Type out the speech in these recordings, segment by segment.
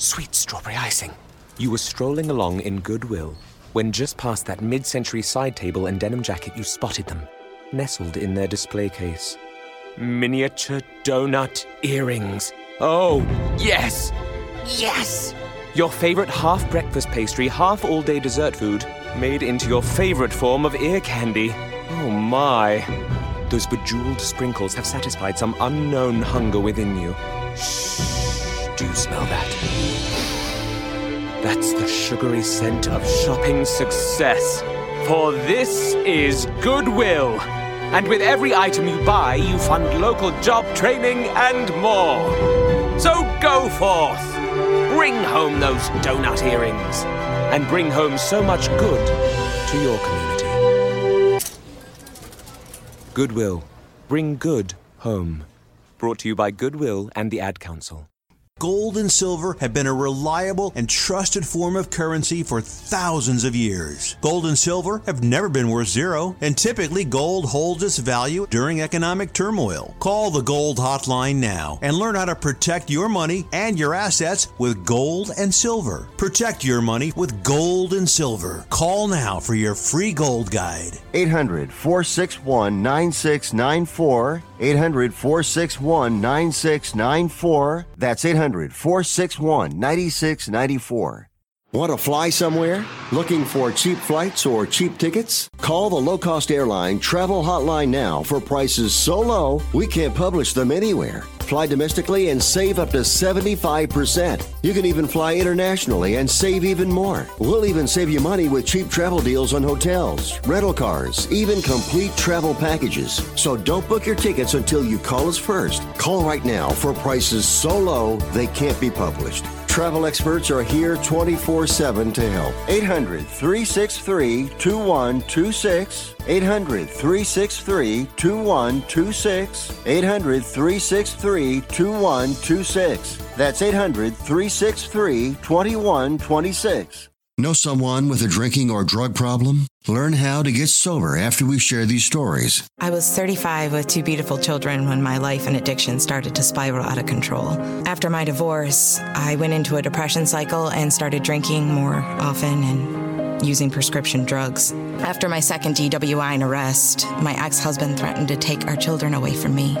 Sweet strawberry icing. You were strolling along in goodwill when just past that mid century side table and denim jacket you spotted them, nestled in their display case. Miniature donut earrings. Oh, yes! Yes! Your favorite half breakfast pastry, half all day dessert food, made into your favorite form of ear candy. Oh my. Those bejeweled sprinkles have satisfied some unknown hunger within you. Shh, do you smell that? That's the sugary scent of shopping success. For this is Goodwill. And with every item you buy, you fund local job training and more. So go forth. Bring home those donut earrings. And bring home so much good to your community. Goodwill. Bring good home. Brought to you by Goodwill and the Ad Council. Gold and silver have been a reliable and trusted form of currency for thousands of years. Gold and silver have never been worth zero, and typically gold holds its value during economic turmoil. Call the Gold Hotline now and learn how to protect your money and your assets with gold and silver. Protect your money with gold and silver. Call now for your free gold guide. 800 461 9694. 800 461 9694. That's 800 461 9694. Want to fly somewhere? Looking for cheap flights or cheap tickets? Call the low cost airline travel hotline now for prices so low we can't publish them anywhere. Fly domestically and save up to 75%. You can even fly internationally and save even more. We'll even save you money with cheap travel deals on hotels, rental cars, even complete travel packages. So don't book your tickets until you call us first. Call right now for prices so low they can't be published. Travel experts are here 24 7 to help. 800 363 2126. 800 363 2126. 800 363 2126. That's 800 363 2126. Know someone with a drinking or drug problem? Learn how to get sober after we share these stories. I was 35 with two beautiful children when my life and addiction started to spiral out of control. After my divorce, I went into a depression cycle and started drinking more often and using prescription drugs. After my second DWI and arrest, my ex husband threatened to take our children away from me.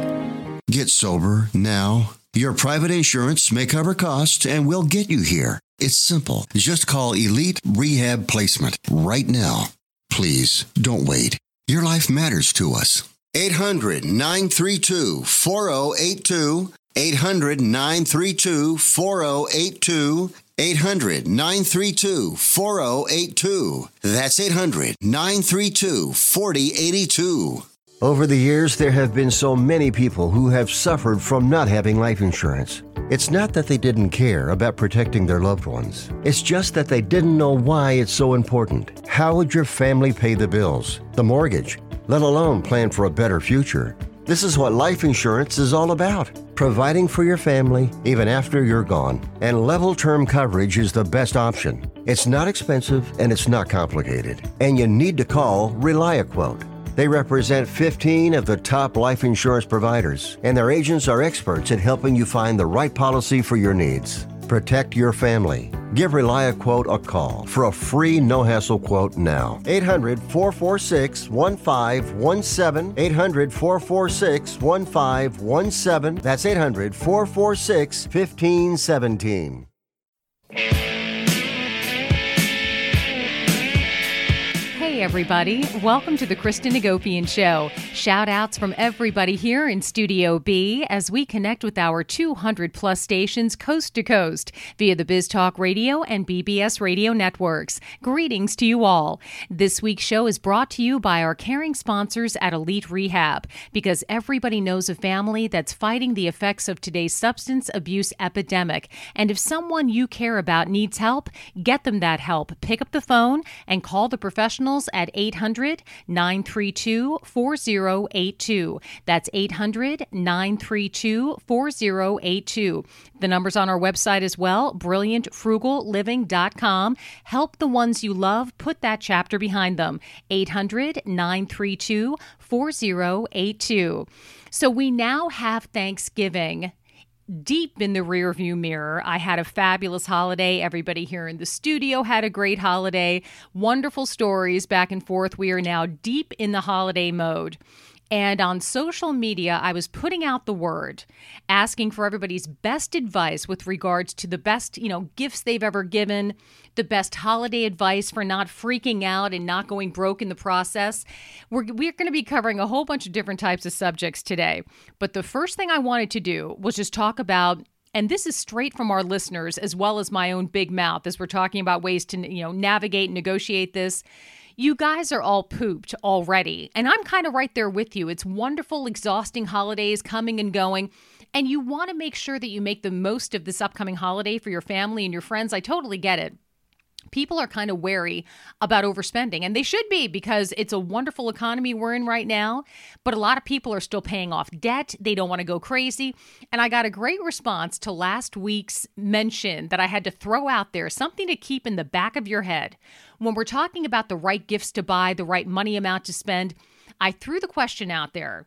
Get sober now. Your private insurance may cover costs and we'll get you here. It's simple. Just call Elite Rehab Placement right now. Please don't wait. Your life matters to us. 800 932 4082. 800 932 4082. 800 932 4082. That's 800 932 4082. Over the years, there have been so many people who have suffered from not having life insurance. It's not that they didn't care about protecting their loved ones. It's just that they didn't know why it's so important. How would your family pay the bills, the mortgage, let alone plan for a better future? This is what life insurance is all about providing for your family even after you're gone. And level term coverage is the best option. It's not expensive and it's not complicated. And you need to call ReliaQuote. They represent 15 of the top life insurance providers, and their agents are experts at helping you find the right policy for your needs. Protect your family. Give ReliaQuote a call for a free no hassle quote now. 800 446 1517. 800 446 1517. That's 800 446 1517. Everybody. Welcome to the Kristen Hagopian Show. Shout outs from everybody here in Studio B as we connect with our 200 plus stations coast to coast via the Biz Talk Radio and BBS radio networks. Greetings to you all. This week's show is brought to you by our caring sponsors at Elite Rehab because everybody knows a family that's fighting the effects of today's substance abuse epidemic. And if someone you care about needs help, get them that help. Pick up the phone and call the professionals at 800 932 4082. That's 800 932 4082. The number's on our website as well, brilliantfrugalliving.com. Help the ones you love, put that chapter behind them. 800 932 4082. So we now have Thanksgiving deep in the rearview mirror. I had a fabulous holiday. Everybody here in the studio had a great holiday. Wonderful stories back and forth. We are now deep in the holiday mode. And on social media, I was putting out the word, asking for everybody's best advice with regards to the best, you know, gifts they've ever given, the best holiday advice for not freaking out and not going broke in the process. We're, we're going to be covering a whole bunch of different types of subjects today. But the first thing I wanted to do was just talk about and this is straight from our listeners as well as my own big mouth as we're talking about ways to you know navigate and negotiate this you guys are all pooped already. And I'm kind of right there with you. It's wonderful, exhausting holidays coming and going. And you want to make sure that you make the most of this upcoming holiday for your family and your friends. I totally get it people are kind of wary about overspending and they should be because it's a wonderful economy we're in right now but a lot of people are still paying off debt. They don't want to go crazy. And i got a great response to last week's mention that i had to throw out there something to keep in the back of your head. When we're talking about the right gifts to buy the right money amount to spend i threw the question out there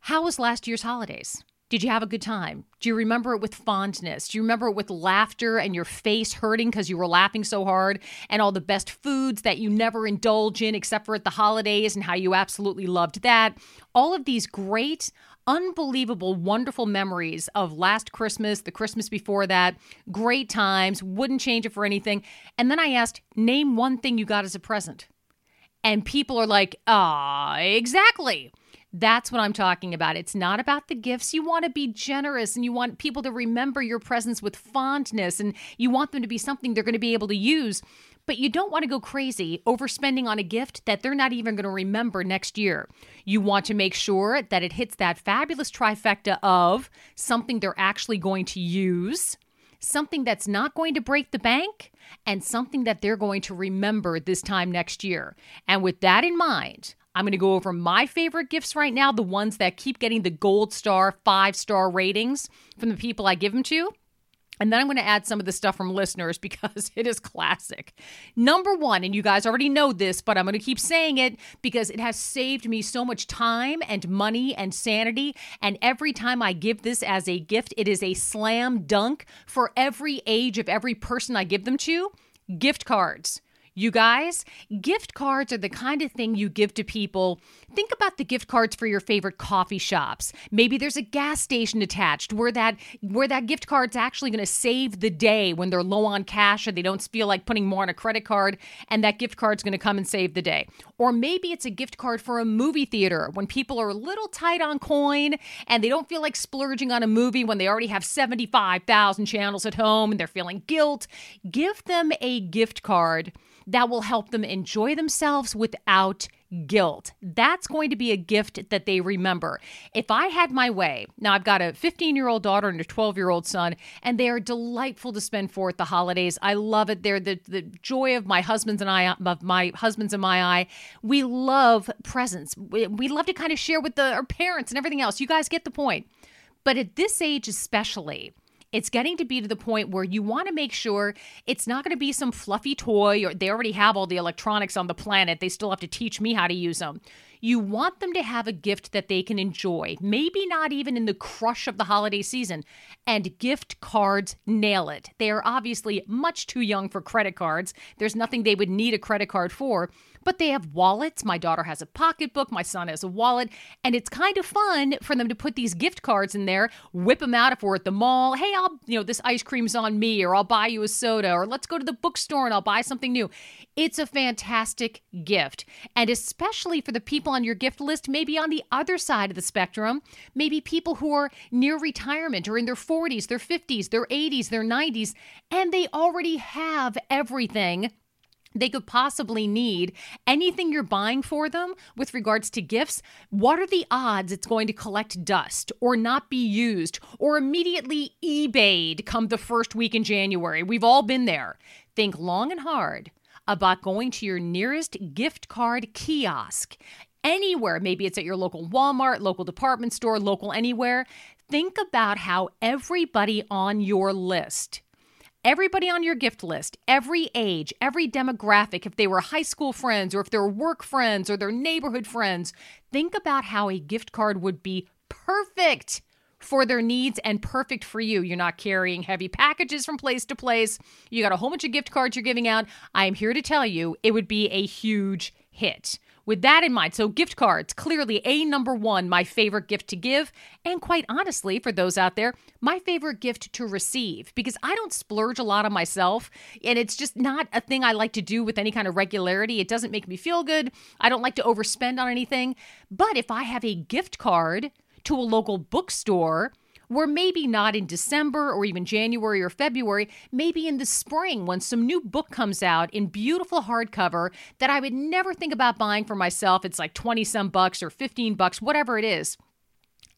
how was last year's holidays did you have a good time? Do you remember it with fondness? Do you remember it with laughter and your face hurting because you were laughing so hard and all the best foods that you never indulge in except for at the holidays and how you absolutely loved that? All of these great, unbelievable, wonderful memories of last Christmas, the Christmas before that, great times, wouldn't change it for anything. And then I asked, name one thing you got as a present. And people are like, ah, exactly. That's what I'm talking about. It's not about the gifts. You want to be generous and you want people to remember your presence with fondness and you want them to be something they're going to be able to use. But you don't want to go crazy overspending on a gift that they're not even going to remember next year. You want to make sure that it hits that fabulous trifecta of something they're actually going to use, something that's not going to break the bank, and something that they're going to remember this time next year. And with that in mind, I'm going to go over my favorite gifts right now, the ones that keep getting the gold star, five star ratings from the people I give them to. And then I'm going to add some of the stuff from listeners because it is classic. Number one, and you guys already know this, but I'm going to keep saying it because it has saved me so much time and money and sanity. And every time I give this as a gift, it is a slam dunk for every age of every person I give them to. Gift cards. You guys, gift cards are the kind of thing you give to people. Think about the gift cards for your favorite coffee shops. Maybe there's a gas station attached where that where that gift card's actually going to save the day when they're low on cash or they don't feel like putting more on a credit card and that gift card's going to come and save the day. Or maybe it's a gift card for a movie theater when people are a little tight on coin and they don't feel like splurging on a movie when they already have 75,000 channels at home and they're feeling guilt. Give them a gift card that will help them enjoy themselves without guilt. That's going to be a gift that they remember. If I had my way, now I've got a 15 year old daughter and a 12 year old son, and they are delightful to spend for at the holidays. I love it. They're the, the joy of my husband's and I, of my husband's and my eye. We love presents. We, we love to kind of share with the, our parents and everything else. You guys get the point. But at this age, especially, it's getting to be to the point where you want to make sure it's not going to be some fluffy toy or they already have all the electronics on the planet. They still have to teach me how to use them. You want them to have a gift that they can enjoy, maybe not even in the crush of the holiday season. And gift cards nail it. They are obviously much too young for credit cards. There's nothing they would need a credit card for but they have wallets. My daughter has a pocketbook, my son has a wallet, and it's kind of fun for them to put these gift cards in there, whip them out if we're at the mall. Hey, I'll, you know, this ice cream's on me, or I'll buy you a soda, or let's go to the bookstore and I'll buy something new. It's a fantastic gift. And especially for the people on your gift list, maybe on the other side of the spectrum, maybe people who are near retirement or in their 40s, their 50s, their 80s, their 90s, and they already have everything they could possibly need anything you're buying for them with regards to gifts. What are the odds it's going to collect dust or not be used or immediately ebayed come the first week in january? We've all been there. Think long and hard about going to your nearest gift card kiosk. Anywhere maybe it's at your local walmart local department store local anywhere. Think about how everybody on your list everybody on your gift list, every age, every demographic, if they were high school friends or if they were work friends or their neighborhood friends, think about how a gift card would be perfect for their needs and perfect for you. You're not carrying heavy packages from place to place. You got a whole bunch of gift cards you're giving out. I am here to tell you it would be a huge hit. With that in mind, so gift cards, clearly a number one, my favorite gift to give. And quite honestly, for those out there, my favorite gift to receive because I don't splurge a lot on myself. And it's just not a thing I like to do with any kind of regularity. It doesn't make me feel good. I don't like to overspend on anything. But if I have a gift card to a local bookstore, where maybe not in December or even January or February, maybe in the spring when some new book comes out in beautiful hardcover that I would never think about buying for myself. It's like 20 some bucks or 15 bucks, whatever it is.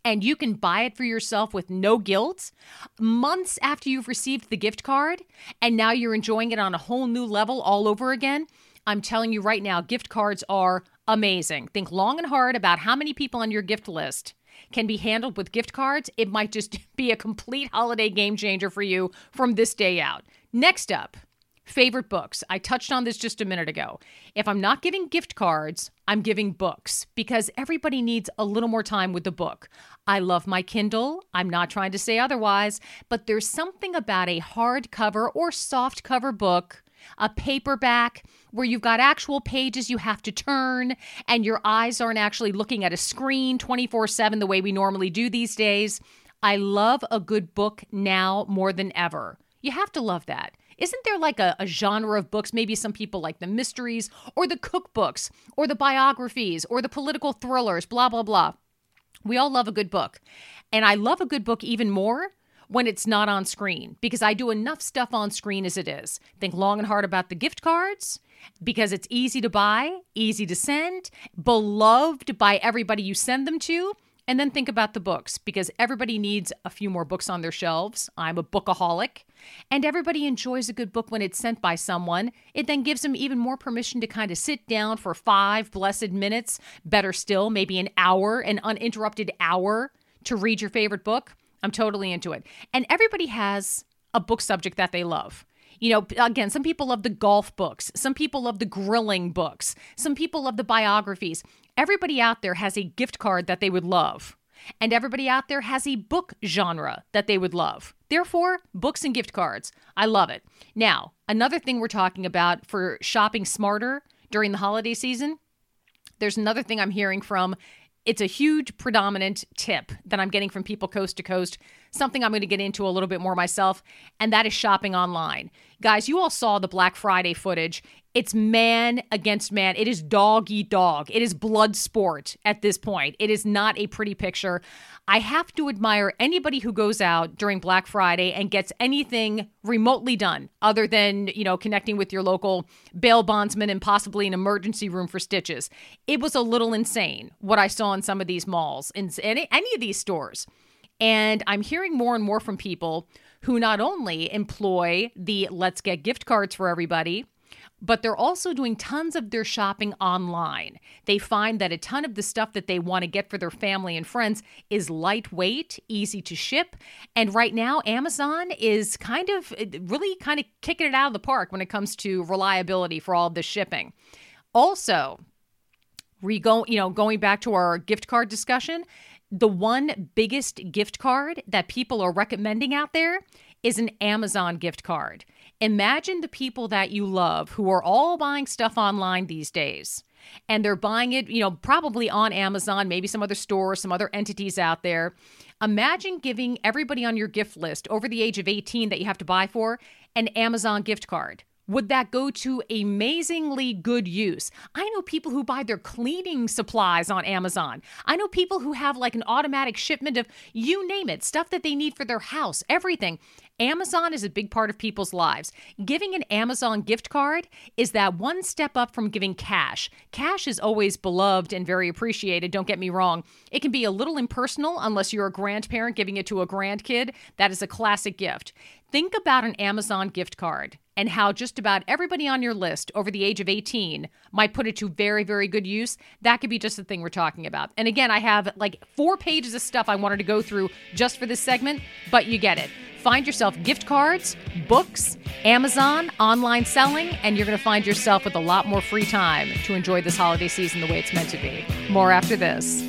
And you can buy it for yourself with no guilt months after you've received the gift card, and now you're enjoying it on a whole new level all over again. I'm telling you right now, gift cards are amazing. Think long and hard about how many people on your gift list can be handled with gift cards, it might just be a complete holiday game changer for you from this day out. Next up, favorite books. I touched on this just a minute ago. If I'm not giving gift cards, I'm giving books because everybody needs a little more time with the book. I love my Kindle. I'm not trying to say otherwise, but there's something about a hardcover or soft cover book a paperback where you've got actual pages you have to turn and your eyes aren't actually looking at a screen 24 7 the way we normally do these days. I love a good book now more than ever. You have to love that. Isn't there like a, a, genre of books? Maybe some people like the mysteries or the cookbooks or the biographies or the political thrillers, blah, blah, blah. We all love a good book. And I love a good book even more when it's not on screen because I do enough stuff on screen as it is. Think long and hard about the gift cards because it's easy to buy, easy to send, beloved by everybody you send them to. And then think about the books because everybody needs a few more books on their shelves. I'm a bookaholic. And everybody enjoys a good book when it's sent by someone. It then gives them even more permission to kind of sit down for five blessed minutes, better still, maybe an hour, an uninterrupted hour to read your favorite book. I'm totally into it. And everybody has a book subject that they love. You know, again, some people love the golf books, some people love the grilling books, some people love the biographies. Everybody out there has a gift card that they would love. And everybody out there has a book genre that they would love. Therefore, books and gift cards. I love it. Now, another thing we're talking about for shopping smarter during the holiday season, there's another thing I'm hearing from it's a huge predominant tip that I'm getting from people coast to coast, something I'm going to get into a little bit more myself, and that is shopping online. Guys, you all saw the Black Friday footage. It's man against man. It is dog eat dog. It is blood sport at this point. It is not a pretty picture. I have to admire anybody who goes out during Black Friday and gets anything remotely done other than, you know, connecting with your local bail bondsman and possibly an emergency room for stitches. It was a little insane what I saw in some of these malls, in any, any of these stores. And I'm hearing more and more from people who not only employ the let's get gift cards for everybody, but they're also doing tons of their shopping online. They find that a ton of the stuff that they want to get for their family and friends is lightweight, easy to ship. And right now, Amazon is kind of eh, really kind of kicking it out of the park when it comes to reliability for all of the shipping. Also, re go, you know, going back to our gift card discussion, the one biggest gift card that people are recommending out there is an Amazon gift card. Imagine the people that you love who are all buying stuff online these days. And they're buying it, you know, probably on Amazon, maybe some other store, some other entities out there. Imagine giving everybody on your gift list over the age of 18 that you have to buy for an Amazon gift card would that go to amazingly good use? I know people who buy their cleaning supplies on Amazon. I know people who have like an automatic shipment of you name it, stuff that they need for their house, everything. Amazon is a big part of people's lives. Giving an Amazon gift card is that one step up from giving cash. Cash is always beloved and very appreciated, don't get me wrong. It can be a little impersonal unless you're a grandparent giving it to a grandkid. That is a classic gift. Think about an Amazon gift card and how just about everybody on your list over the age of 18 might put it to very, very good use. That could be just the thing we're talking about. And again, I have like four pages of stuff I wanted to go through just for this segment, but you get it. Find yourself gift cards, books, Amazon, online selling, and you're going to find yourself with a lot more free time to enjoy this holiday season the way it's meant to be. More after this.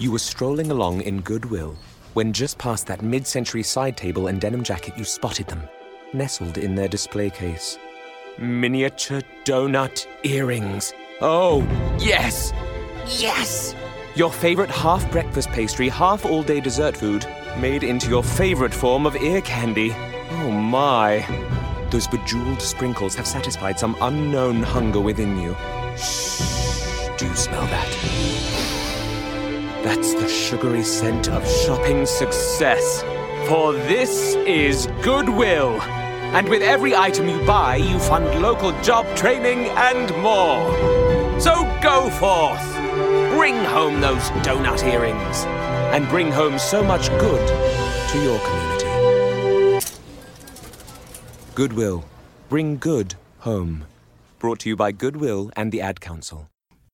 You were strolling along in goodwill when just past that mid century side table and denim jacket you spotted them, nestled in their display case. Miniature donut earrings. Oh, yes! Yes! Your favorite half breakfast pastry, half all day dessert food, made into your favorite form of ear candy. Oh my. Those bejeweled sprinkles have satisfied some unknown hunger within you. Shh. Do you smell that? That's the sugary scent of shopping success. For this is Goodwill. And with every item you buy, you fund local job training and more. So go forth. Bring home those donut earrings. And bring home so much good to your community. Goodwill. Bring good home. Brought to you by Goodwill and the Ad Council.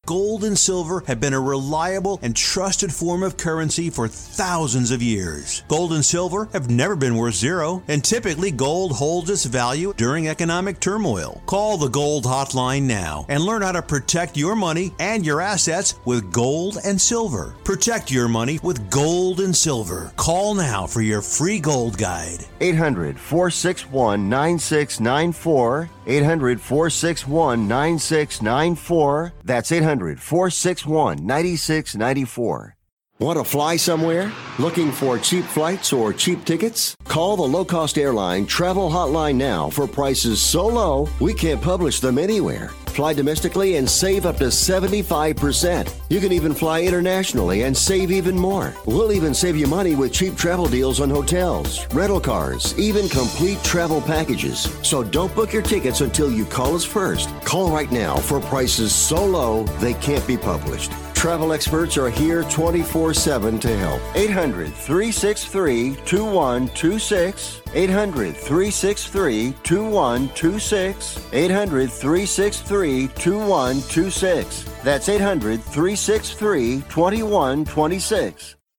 Gold and silver have been a reliable and trusted form of currency for thousands of years. Gold and silver have never been worth zero, and typically gold holds its value during economic turmoil. Call the Gold Hotline now and learn how to protect your money and your assets with gold and silver. Protect your money with gold and silver. Call now for your free gold guide. 800 461 9694. 800 461 9694. That's 800 461 9694. Want to fly somewhere? Looking for cheap flights or cheap tickets? Call the low cost airline travel hotline now for prices so low we can't publish them anywhere. Fly domestically and save up to 75%. You can even fly internationally and save even more. We'll even save you money with cheap travel deals on hotels, rental cars, even complete travel packages. So don't book your tickets until you call us first. Call right now for prices so low they can't be published. Travel experts are here 24 7 to help. 800 363 2126. 800 363 2126. 800 363 2126. That's 800 363 2126.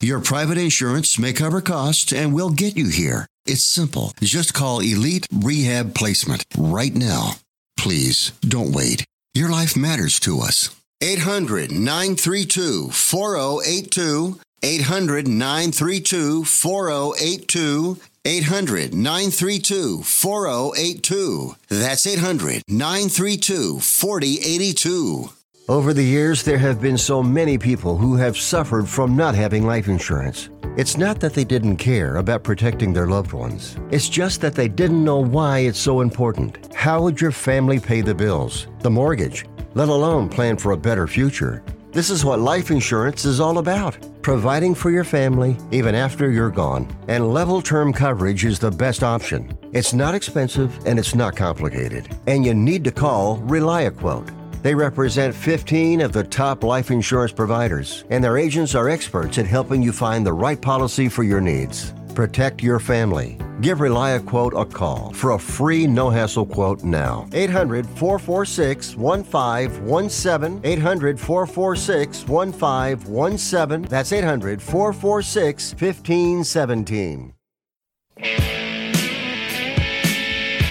Your private insurance may cover costs and we'll get you here. It's simple. Just call Elite Rehab Placement right now. Please don't wait. Your life matters to us. 800 932 4082. 800 932 4082. 800 932 4082. That's 800 932 4082. Over the years, there have been so many people who have suffered from not having life insurance. It's not that they didn't care about protecting their loved ones. It's just that they didn't know why it's so important. How would your family pay the bills, the mortgage, let alone plan for a better future? This is what life insurance is all about providing for your family even after you're gone. And level term coverage is the best option. It's not expensive and it's not complicated. And you need to call ReliaQuote. They represent 15 of the top life insurance providers, and their agents are experts at helping you find the right policy for your needs. Protect your family. Give ReliaQuote a call for a free no hassle quote now. 800 446 1517. 800 446 1517. That's 800 446 1517.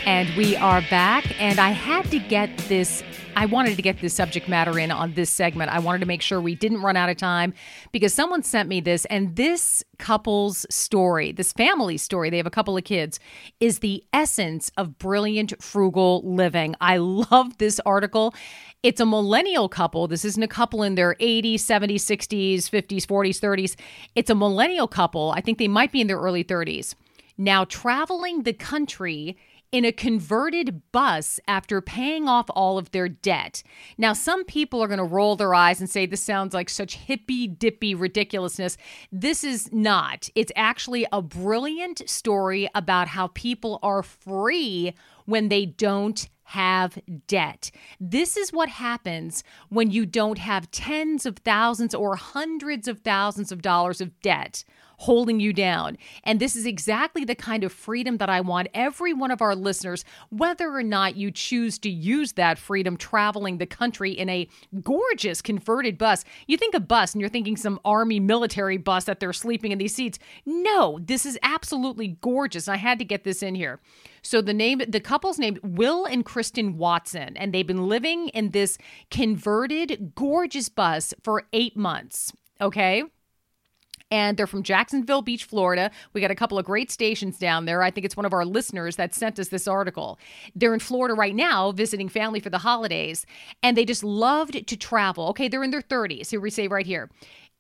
And we are back, and I had to get this. I wanted to get this subject matter in on this segment. I wanted to make sure we didn't run out of time because someone sent me this, and this couple's story, this family story, they have a couple of kids, is the essence of brilliant, frugal living. I love this article. It's a millennial couple. This isn't a couple in their 80s, 70s, 60s, 50s, 40s, 30s. It's a millennial couple. I think they might be in their early 30s. Now, traveling the country in a converted bus after paying off all of their debt. Now, some people are going to roll their eyes and say this sounds like such hippy dippy ridiculousness. This is not. It's actually a brilliant story about how people are free when they don't have debt. This is what happens when you don't have tens of thousands or hundreds of thousands of dollars of debt holding you down. And this is exactly the kind of freedom that I want every one of our listeners, whether or not you choose to use that freedom traveling the country in a gorgeous converted bus. You think a bus and you're thinking some army military bus that they're sleeping in these seats. No, this is absolutely gorgeous. I had to get this in here. So the name the couple's named Will and Kristen Watson and they've been living in this converted gorgeous bus for 8 months. Okay? And they're from Jacksonville Beach, Florida. We got a couple of great stations down there. I think it's one of our listeners that sent us this article. They're in Florida right now visiting family for the holidays, and they just loved to travel. Okay, they're in their 30s. Here we say right here.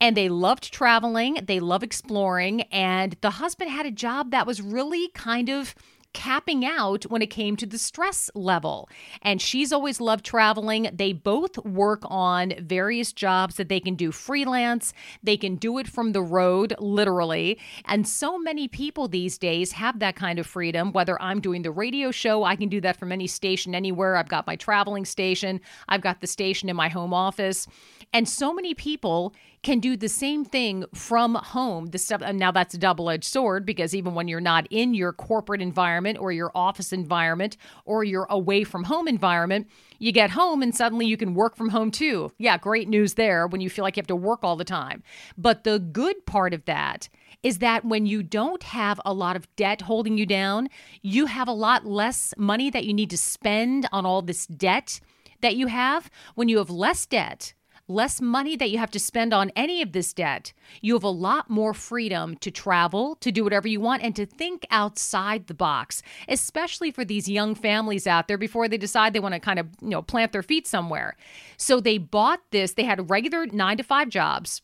And they loved traveling, they love exploring, and the husband had a job that was really kind of capping out when it came to the stress level. And she's always loved traveling. They both work on various jobs that they can do freelance, they can do it from the road, literally. And so many people these days have that kind of freedom. Whether I'm doing the radio show, I can do that from any station anywhere. I've got my traveling station, I've got the station in my home office. And so many people can do the same thing from home. The stuff now that's a double-edged sword because even when you're not in your corporate environment or your office environment or your away from home environment, you get home and suddenly you can work from home too. Yeah, great news there when you feel like you have to work all the time. But the good part of that is that when you don't have a lot of debt holding you down, you have a lot less money that you need to spend on all this debt that you have. When you have less debt, less money that you have to spend on any of this debt. You have a lot more freedom to travel, to do whatever you want, and to think outside the box, especially for these young families out there before they decide they want to kind of, you know, plant their feet somewhere. So they bought this, they had regular nine to five jobs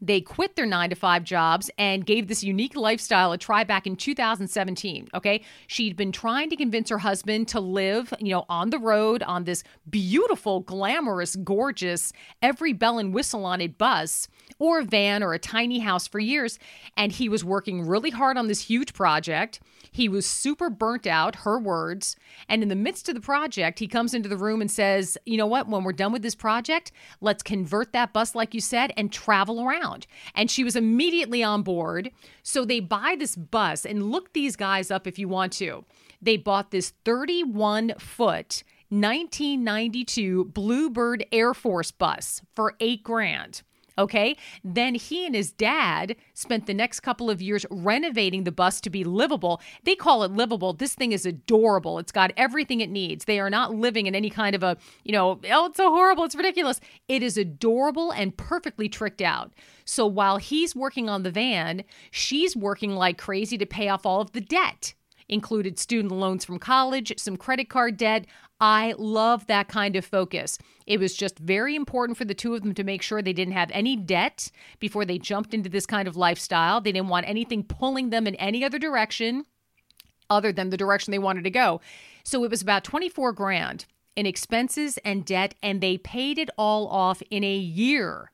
they quit their nine to five jobs and gave this unique lifestyle a try back in 2017. Okay. She'd been trying to convince her husband to live, you know, on the road on this beautiful, glamorous, gorgeous, every bell and whistle on it bus or a van or a tiny house for years. And he was working really hard on this huge project. He was super burnt out, her words. And in the midst of the project, he comes into the room and says, You know what? When we're done with this project, let's convert that bus, like you said, and travel around. And she was immediately on board. So they buy this bus and look these guys up if you want to. They bought this 31 foot 1992 Bluebird Air Force bus for eight grand. Okay. Then he and his dad spent the next couple of years renovating the bus to be livable. They call it livable. This thing is adorable. It's got everything it needs. They are not living in any kind of a, you know, oh, it's so horrible. It's ridiculous. It is adorable and perfectly tricked out. So while he's working on the van, she's working like crazy to pay off all of the debt included student loans from college, some credit card debt. I love that kind of focus. It was just very important for the two of them to make sure they didn't have any debt before they jumped into this kind of lifestyle. They didn't want anything pulling them in any other direction other than the direction they wanted to go. So it was about 24 grand in expenses and debt, and they paid it all off in a year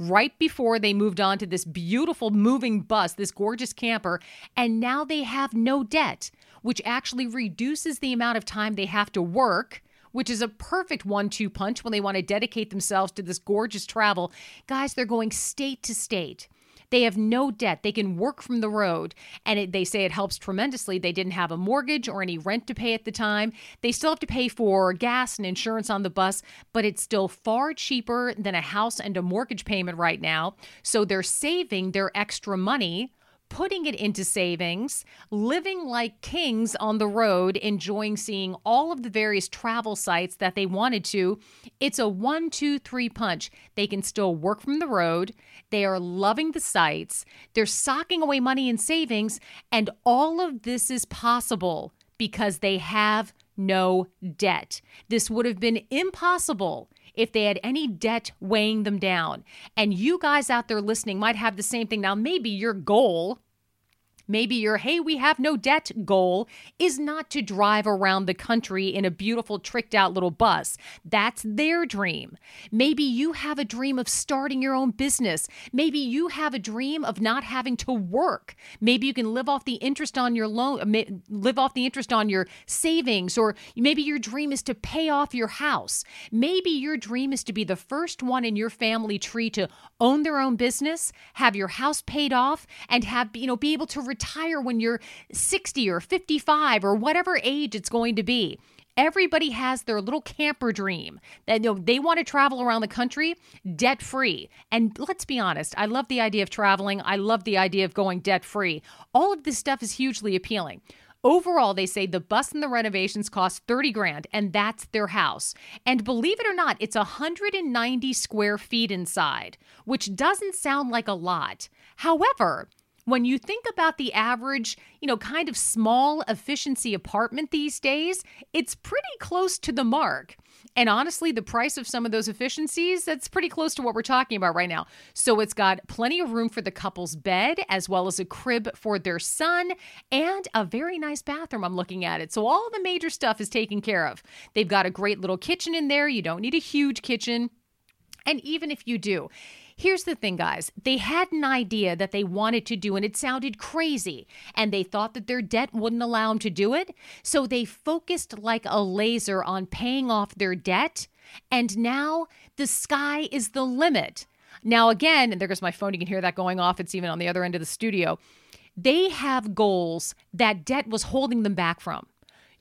right before they moved on to this beautiful moving bus, this gorgeous camper, and now they have no debt, which actually reduces the amount of time they have to work. Which is a perfect one two punch when they want to dedicate themselves to this gorgeous travel. Guys, they're going state to state. They have no debt. They can work from the road. And it, they say it helps tremendously. They didn't have a mortgage or any rent to pay at the time. They still have to pay for gas and insurance on the bus, but it's still far cheaper than a house and a mortgage payment right now. So they're saving their extra money putting it into savings, living like kings on the road, enjoying seeing all of the various travel sites that they wanted to. It's a one, two, three punch. They can still work from the road. They are loving the sites. They're socking away money in savings. And all of this is possible because they have no debt. This would have been impossible if they had any debt weighing them down. And you guys out there listening might have the same thing. Now, maybe your goal Maybe your hey, we have no debt goal is not to drive around the country in a beautiful, tricked out little bus. That's their dream. Maybe you have a dream of starting your own business. Maybe you have a dream of not having to work. Maybe you can live off the interest on your loan, uh, live off the interest on your savings, or maybe your dream is to pay off your house. Maybe your dream is to be the first one in your family tree to own their own business, have your house paid off, and have, you know, be able to retire when you're 60 or 55 or whatever age it's going to be. Everybody has their little camper dream that you know, they want to travel around the country debt free. And let's be honest, I love the idea of traveling. I love the idea of going debt free. All of this stuff is hugely appealing. Overall, they say the bus and the renovations cost 30 grand, and that's their house. And believe it or not, it's 190 square feet inside, which doesn't sound like a lot. However, when you think about the average, you know, kind of small efficiency apartment these days, it's pretty close to the mark. And honestly, the price of some of those efficiencies, that's pretty close to what we're talking about right now. So it's got plenty of room for the couple's bed, as well as a crib for their son, and a very nice bathroom. I'm looking at it. So all the major stuff is taken care of. They've got a great little kitchen in there. You don't need a huge kitchen. And even if you do, Here's the thing, guys. They had an idea that they wanted to do, and it sounded crazy. And they thought that their debt wouldn't allow them to do it. So they focused like a laser on paying off their debt. And now the sky is the limit. Now, again, and there goes my phone. You can hear that going off. It's even on the other end of the studio. They have goals that debt was holding them back from.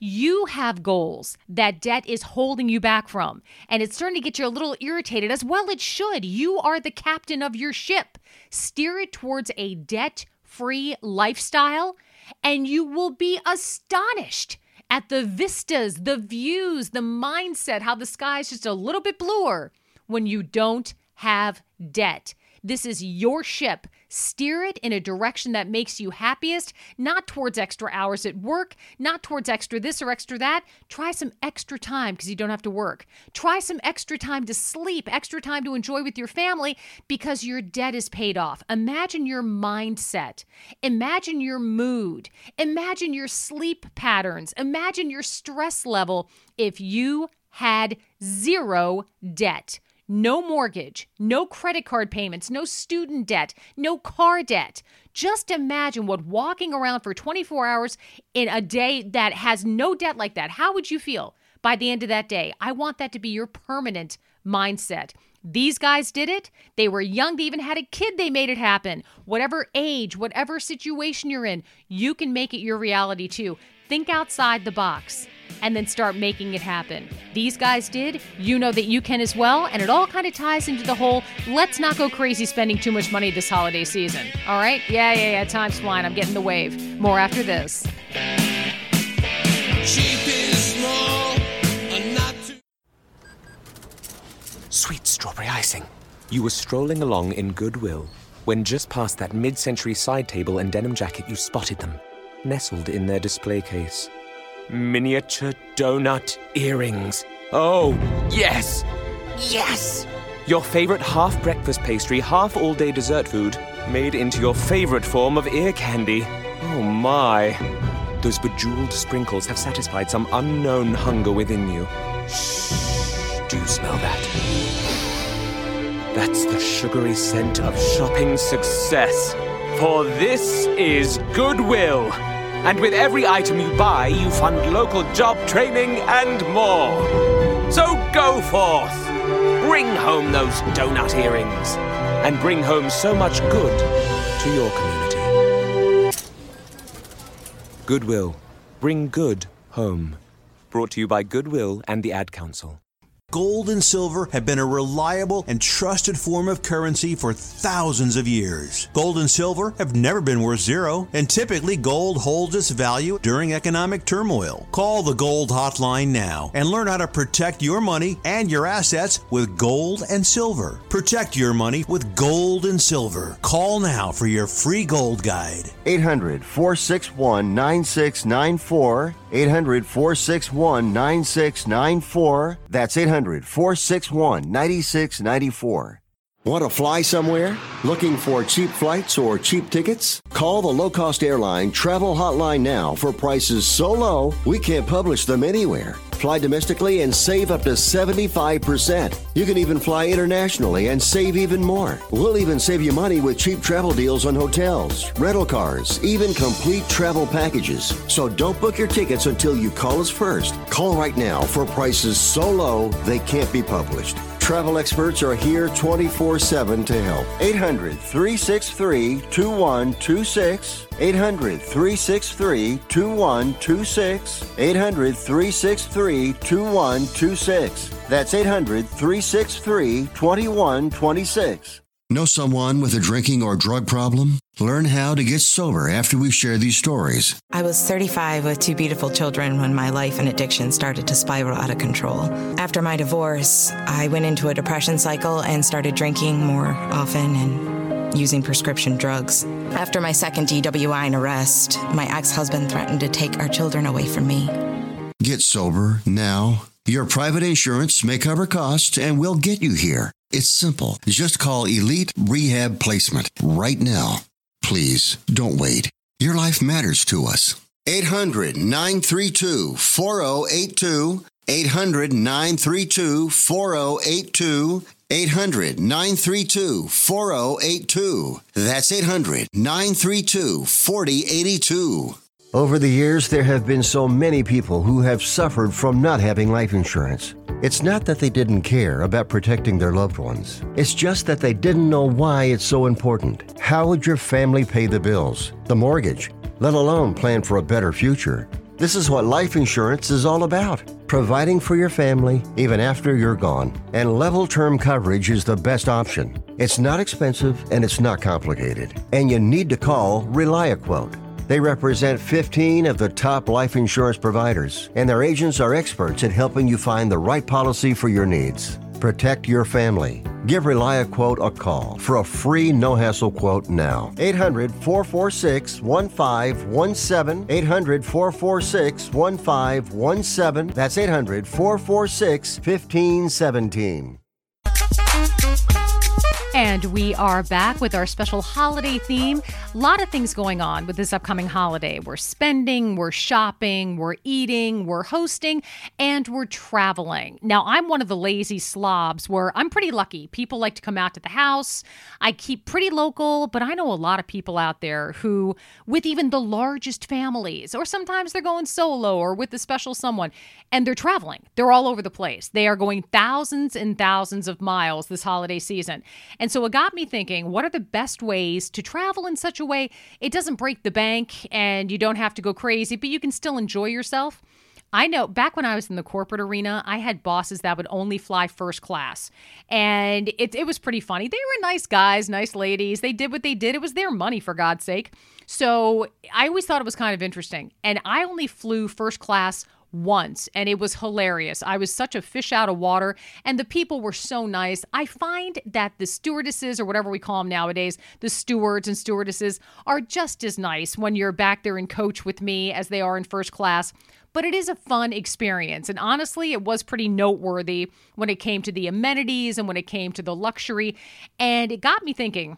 You have goals that debt is holding you back from, and it's starting to get you a little irritated, as well it should. You are the captain of your ship. Steer it towards a debt free lifestyle, and you will be astonished at the vistas, the views, the mindset, how the sky is just a little bit bluer when you don't have debt. This is your ship. Steer it in a direction that makes you happiest, not towards extra hours at work, not towards extra this or extra that. Try some extra time because you don't have to work. Try some extra time to sleep, extra time to enjoy with your family because your debt is paid off. Imagine your mindset. Imagine your mood. Imagine your sleep patterns. Imagine your stress level if you had zero debt no mortgage, no credit card payments, no student debt, no car debt. Just imagine what walking around for 24 hours in a day that has no debt like that, how would you feel by the end of that day? I want that to be your permanent mindset. These guys did it. They were young. They even had a kid. They made it happen. Whatever age, whatever situation you're in, you can make it your reality too. Think outside the box and then start making it happen. These guys did. You know that you can as well. And it all kind of ties into the whole let's not go crazy spending too much money this holiday season. All right? Yeah, yeah, yeah. Time's flying. I'm getting the wave. More after this. Sweet strawberry icing. You were strolling along in goodwill when just past that mid century side table and denim jacket you spotted them, nestled in their display case miniature donut earrings. Oh, yes! Yes! Your favorite half breakfast pastry, half all day dessert food, made into your favorite form of ear candy. Oh my. Those bejeweled sprinkles have satisfied some unknown hunger within you. Shh, do you smell that? That's the sugary scent of shopping success. For this is Goodwill. And with every item you buy, you fund local job training and more. So go forth. Bring home those donut earrings. And bring home so much good to your community. Goodwill. Bring good home. Brought to you by Goodwill and the Ad Council. Gold and silver have been a reliable and trusted form of currency for thousands of years. Gold and silver have never been worth zero, and typically gold holds its value during economic turmoil. Call the Gold Hotline now and learn how to protect your money and your assets with gold and silver. Protect your money with gold and silver. Call now for your free gold guide. 800 461 9694. 800 461 9694. That's 800 461 9694. Want to fly somewhere? Looking for cheap flights or cheap tickets? Call the low cost airline travel hotline now for prices so low we can't publish them anywhere. Fly domestically and save up to 75%. You can even fly internationally and save even more. We'll even save you money with cheap travel deals on hotels, rental cars, even complete travel packages. So don't book your tickets until you call us first. Call right now for prices so low they can't be published travel experts are here 24 7 to help. 800 363 2126. 800 363 2126. 800 363 2126. That's 800 363 2126. Know someone with a drinking or drug problem? Learn how to get sober after we share these stories. I was 35 with two beautiful children when my life and addiction started to spiral out of control. After my divorce, I went into a depression cycle and started drinking more often and using prescription drugs. After my second DWI and arrest, my ex husband threatened to take our children away from me. Get sober now. Your private insurance may cover costs and we'll get you here. It's simple. Just call Elite Rehab Placement right now. Please don't wait. Your life matters to us. 800 932 4082. 800 932 4082. 800 932 4082. That's 800 932 4082. Over the years, there have been so many people who have suffered from not having life insurance. It's not that they didn't care about protecting their loved ones. It's just that they didn't know why it's so important. How would your family pay the bills, the mortgage, let alone plan for a better future? This is what life insurance is all about providing for your family even after you're gone. And level term coverage is the best option. It's not expensive and it's not complicated. And you need to call ReliaQuote. They represent 15 of the top life insurance providers, and their agents are experts at helping you find the right policy for your needs. Protect your family. Give ReliaQuote a call for a free no hassle quote now. 800 446 1517. 800 446 1517. That's 800 446 1517. And we are back with our special holiday theme. A lot of things going on with this upcoming holiday. We're spending, we're shopping, we're eating, we're hosting, and we're traveling. Now, I'm one of the lazy slobs where I'm pretty lucky. People like to come out to the house. I keep pretty local, but I know a lot of people out there who, with even the largest families, or sometimes they're going solo or with a special someone, and they're traveling. They're all over the place. They are going thousands and thousands of miles this holiday season. And so it got me thinking what are the best ways to travel in such a way it doesn't break the bank and you don't have to go crazy, but you can still enjoy yourself? I know back when I was in the corporate arena, I had bosses that would only fly first class. And it, it was pretty funny. They were nice guys, nice ladies. They did what they did. It was their money, for God's sake. So I always thought it was kind of interesting. And I only flew first class once and it was hilarious. I was such a fish out of water and the people were so nice. I find that the stewardesses or whatever we call them nowadays, the stewards and stewardesses are just as nice when you're back there in coach with me as they are in first class. But it is a fun experience. And honestly, it was pretty noteworthy when it came to the amenities and when it came to the luxury. And it got me thinking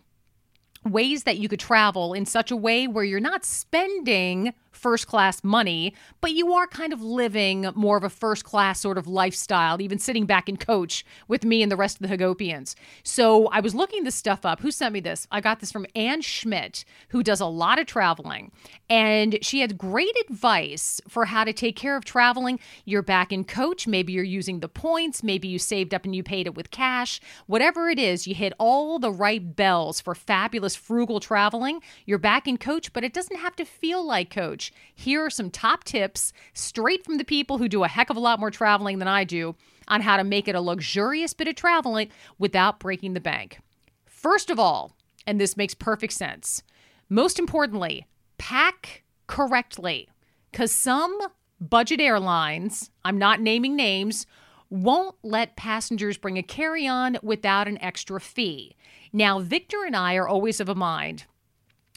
ways that you could travel in such a way where you're not spending first class money, but you are kind of living more of a first class sort of lifestyle, even sitting back in coach with me and the rest of the Hagopians. So I was looking this stuff up. Who sent me this? I got this from Ann Schmidt, who does a lot of traveling. And she had great advice for how to take care of traveling. You're back in coach. Maybe you're using the points. Maybe you saved up and you paid it with cash. Whatever it is, you hit all the right bells for fabulous, frugal traveling. You're back in coach, but it doesn't have to feel like coach. Here are some top tips straight from the people who do a heck of a lot more traveling than I do on how to make it a luxurious bit of traveling without breaking the bank. First of all, and this makes perfect sense, most importantly, pack correctly. Because some budget airlines, I'm not naming names, won't let passengers bring a carry on without an extra fee. Now, Victor and I are always of a mind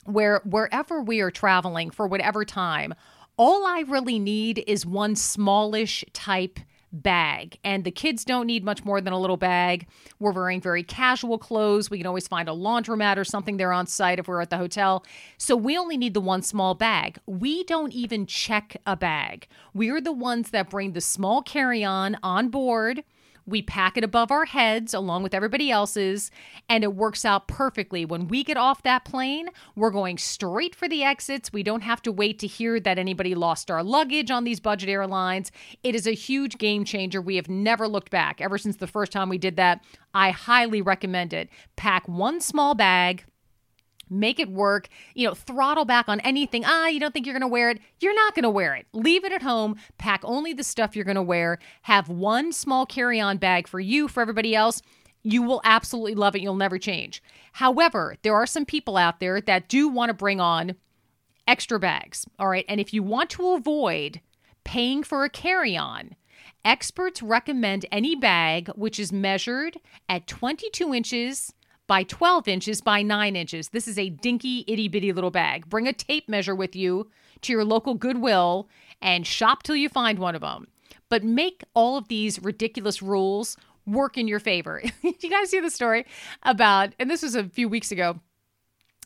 where wherever we are traveling for whatever time, all I really need is one smallish type bag. And the kids don't need much more than a little bag. We're wearing very casual clothes. We can always find a laundromat or something there on site if we're at the hotel. So we only need the one small bag. We don't even check a bag. We're the ones that bring the small carry on on board we pack it above our heads along with everybody else's, and it works out perfectly. When we get off that plane, we're going straight for the exits. We don't have to wait to hear that anybody lost our luggage on these budget airlines. It is a huge game changer. We have never looked back ever since the first time we did that. I highly recommend it. Pack one small bag make it work you know throttle back on anything. Ah you don't think you're going to wear it. You're not going to wear it. Leave it at home. Pack only the stuff you're going to wear. Have one small carry-on bag for you for everybody else. You will absolutely love it. You'll never change. However there are some people out there that do want to bring on extra bags all right? And if you want to avoid paying for a carry-on experts recommend any bag which is measured at 22 inches by 12 inches by 9 inches. This is a dinky, itty bitty little bag. Bring a tape measure with you to your local Goodwill and shop till you find one of them. But make all of these ridiculous rules work in your favor. you guys see the story about, and this was a few weeks ago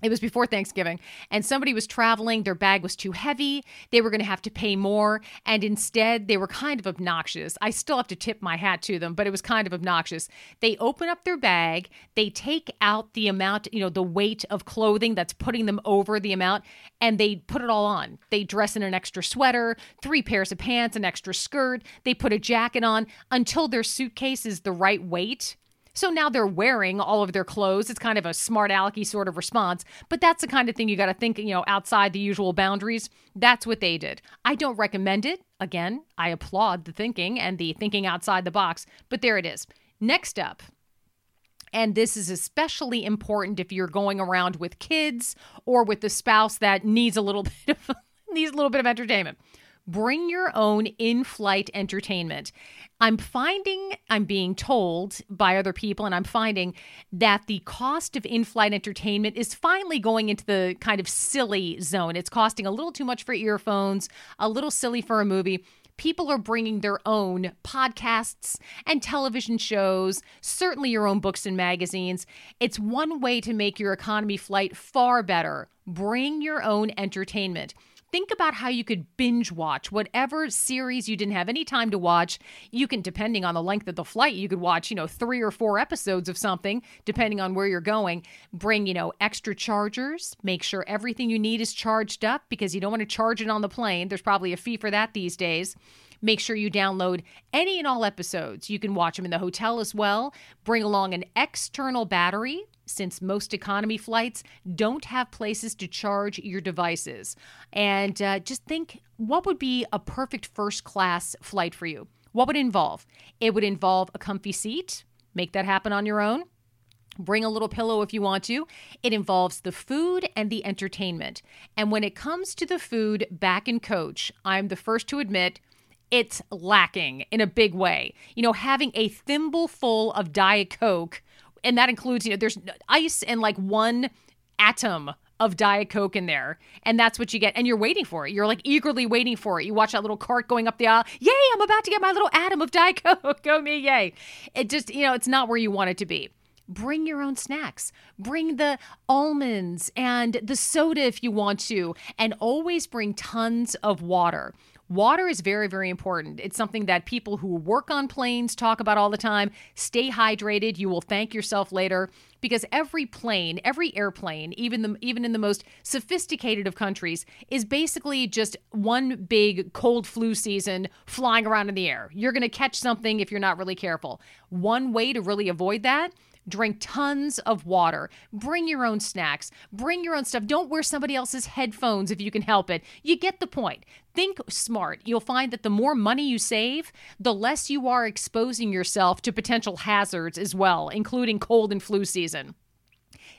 it was before Thanksgiving, and somebody was traveling. Their bag was too heavy. They were going to have to pay more. And instead, they were kind of obnoxious. I still have to tip my hat to them, but it was kind of obnoxious. They open up their bag, they take out the amount, you know, the weight of clothing that's putting them over the amount, and they put it all on. They dress in an extra sweater, three pairs of pants, an extra skirt. They put a jacket on until their suitcase is the right weight so now they're wearing all of their clothes. It's kind of a smart alecky sort of response, but that's the kind of thing you got to think, you know, outside the usual boundaries. That's what they did. I don't recommend it. Again, I applaud the thinking and the thinking outside the box, but there it is. Next up, and this is especially important if you're going around with kids or with the spouse that needs a little bit of needs a little bit of entertainment. Bring your own in flight entertainment. I'm finding, I'm being told by other people, and I'm finding that the cost of in flight entertainment is finally going into the kind of silly zone. It's costing a little too much for earphones, a little silly for a movie people are bringing their own podcasts and television shows, certainly your own books and magazines. It's one way to make your economy flight far better. Bring your own entertainment think about how you could binge watch whatever series you didn't have any time to watch. You can, depending on the length of the flight, you could watch, you know, three or four episodes of something, depending on where you're going. Bring, you know, extra chargers. Make sure everything you need is charged up because you don't want to charge it on the plane. There's probably a fee for that these days. Make sure you download any and all episodes. You can watch them in the hotel as well. Bring along an external battery since most economy flights don't have places to charge your devices. And uh, just think what would be a perfect first class flight for you? What would involve? It would involve a comfy seat, make that happen on your own. Bring a little pillow if you want to. It involves the food and the entertainment. And when it comes to the food back in coach, I'm the first to admit it's lacking in a big way. You know, having a thimble full of Diet Coke and that includes you know there's ice and like one atom of Diet Coke in there. And that's what you get. And you're waiting for it. You're like eagerly waiting for it. You watch that little cart going up the aisle. Yay, I'm about to get my little atom of Diet Coke. Go me, yay. It just, you know, it's not where you want it to be. Bring your own snacks. Bring the almonds and the soda if you want to. And always bring tons of water. Water is very, very important. It's something that people who work on planes talk about all the time. Stay hydrated. You will thank yourself later because every plane, every airplane, even the even in the most sophisticated of countries, is basically just one big cold flu season flying around in the air. You're going to catch something if you're not really careful. One way to really avoid that Drink tons of water. Bring your own snacks. Bring your own stuff. Don't wear somebody else's headphones if you can help it. You get the point. Think smart. You'll find that the more money you save, the less you are exposing yourself to potential hazards as well, including cold and flu season.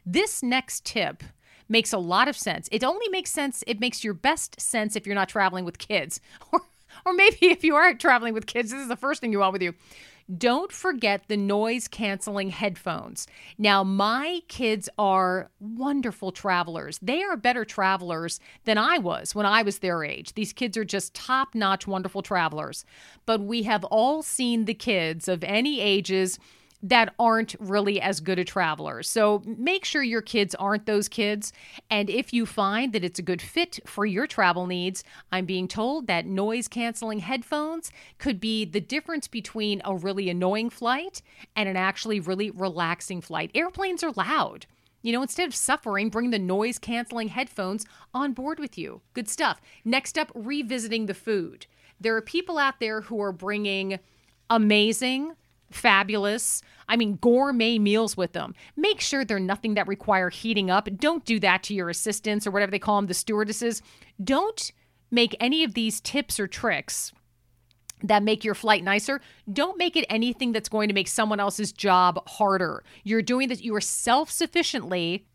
This next tip makes a lot of sense. It only makes sense, it makes your best sense if you're not traveling with kids. Or or maybe if you are traveling with kids, this is the first thing you want with you don't forget the noise canceling headphones. Now, my kids are wonderful travelers. They are better travelers than I was when I was their age. These kids are just top notch, wonderful travelers. But we have all seen the kids of any ages that aren't really as good a travelers. So make sure your kids aren't those kids. And if you find that it's a good fit for your travel needs, I'm being told that noise canceling headphones could be the difference between a really annoying flight and an actually really relaxing flight. Airplanes are loud. You know, instead of suffering, bring the noise canceling headphones on board with you. Good stuff. Next up, revisiting the food. There are people out there who are bringing amazing, fabulous, I mean, gourmet meals with them. Make sure they're nothing that require heating up. Don't do that to your assistants or whatever they call them, the stewardesses. Don't make any of these tips or tricks that make your flight nicer, don't make it anything that's going to make someone else's job harder. You're doing this, you are self sufficiently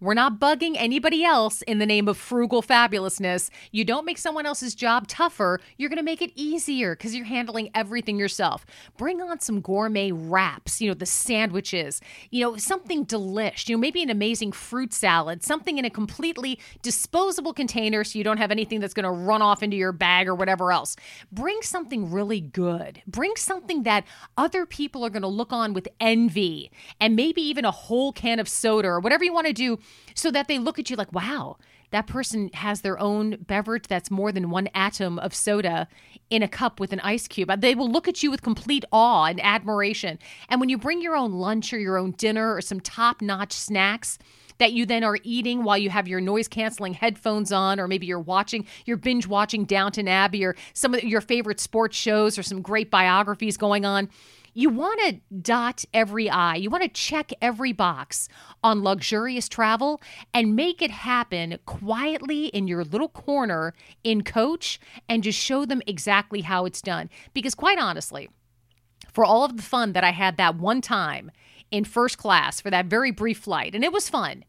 we're not bugging anybody else in the name of frugal fabulousness. You don't make someone else's job tougher, you're going to make it easier because you're handling everything yourself. Bring on some gourmet wraps, you know, the sandwiches, you know, something delish, you know, maybe an amazing fruit salad, something in a completely disposable container so you don't have anything that's going to run off into your bag or whatever else. Bring something really good. Bring something that other people are going to look on with envy and maybe even a whole can of soda or whatever you want to do so that they look at you like, wow, that person has their own beverage that's more than one atom of soda in a cup with an ice cube. They will look at you with complete awe and admiration. And when you bring your own lunch or your own dinner or some top notch snacks, that you then are eating while you have your noise canceling headphones on, or maybe you're watching, you're binge watching Downton Abbey or some of your favorite sports shows or some great biographies going on you want to dot every I. You want to check every box on luxurious travel and make it happen quietly in your little corner in coach and just show them exactly how it's done. Because, quite honestly, for all of the fun that I had that one time in first class for that very brief flight, and it was fun,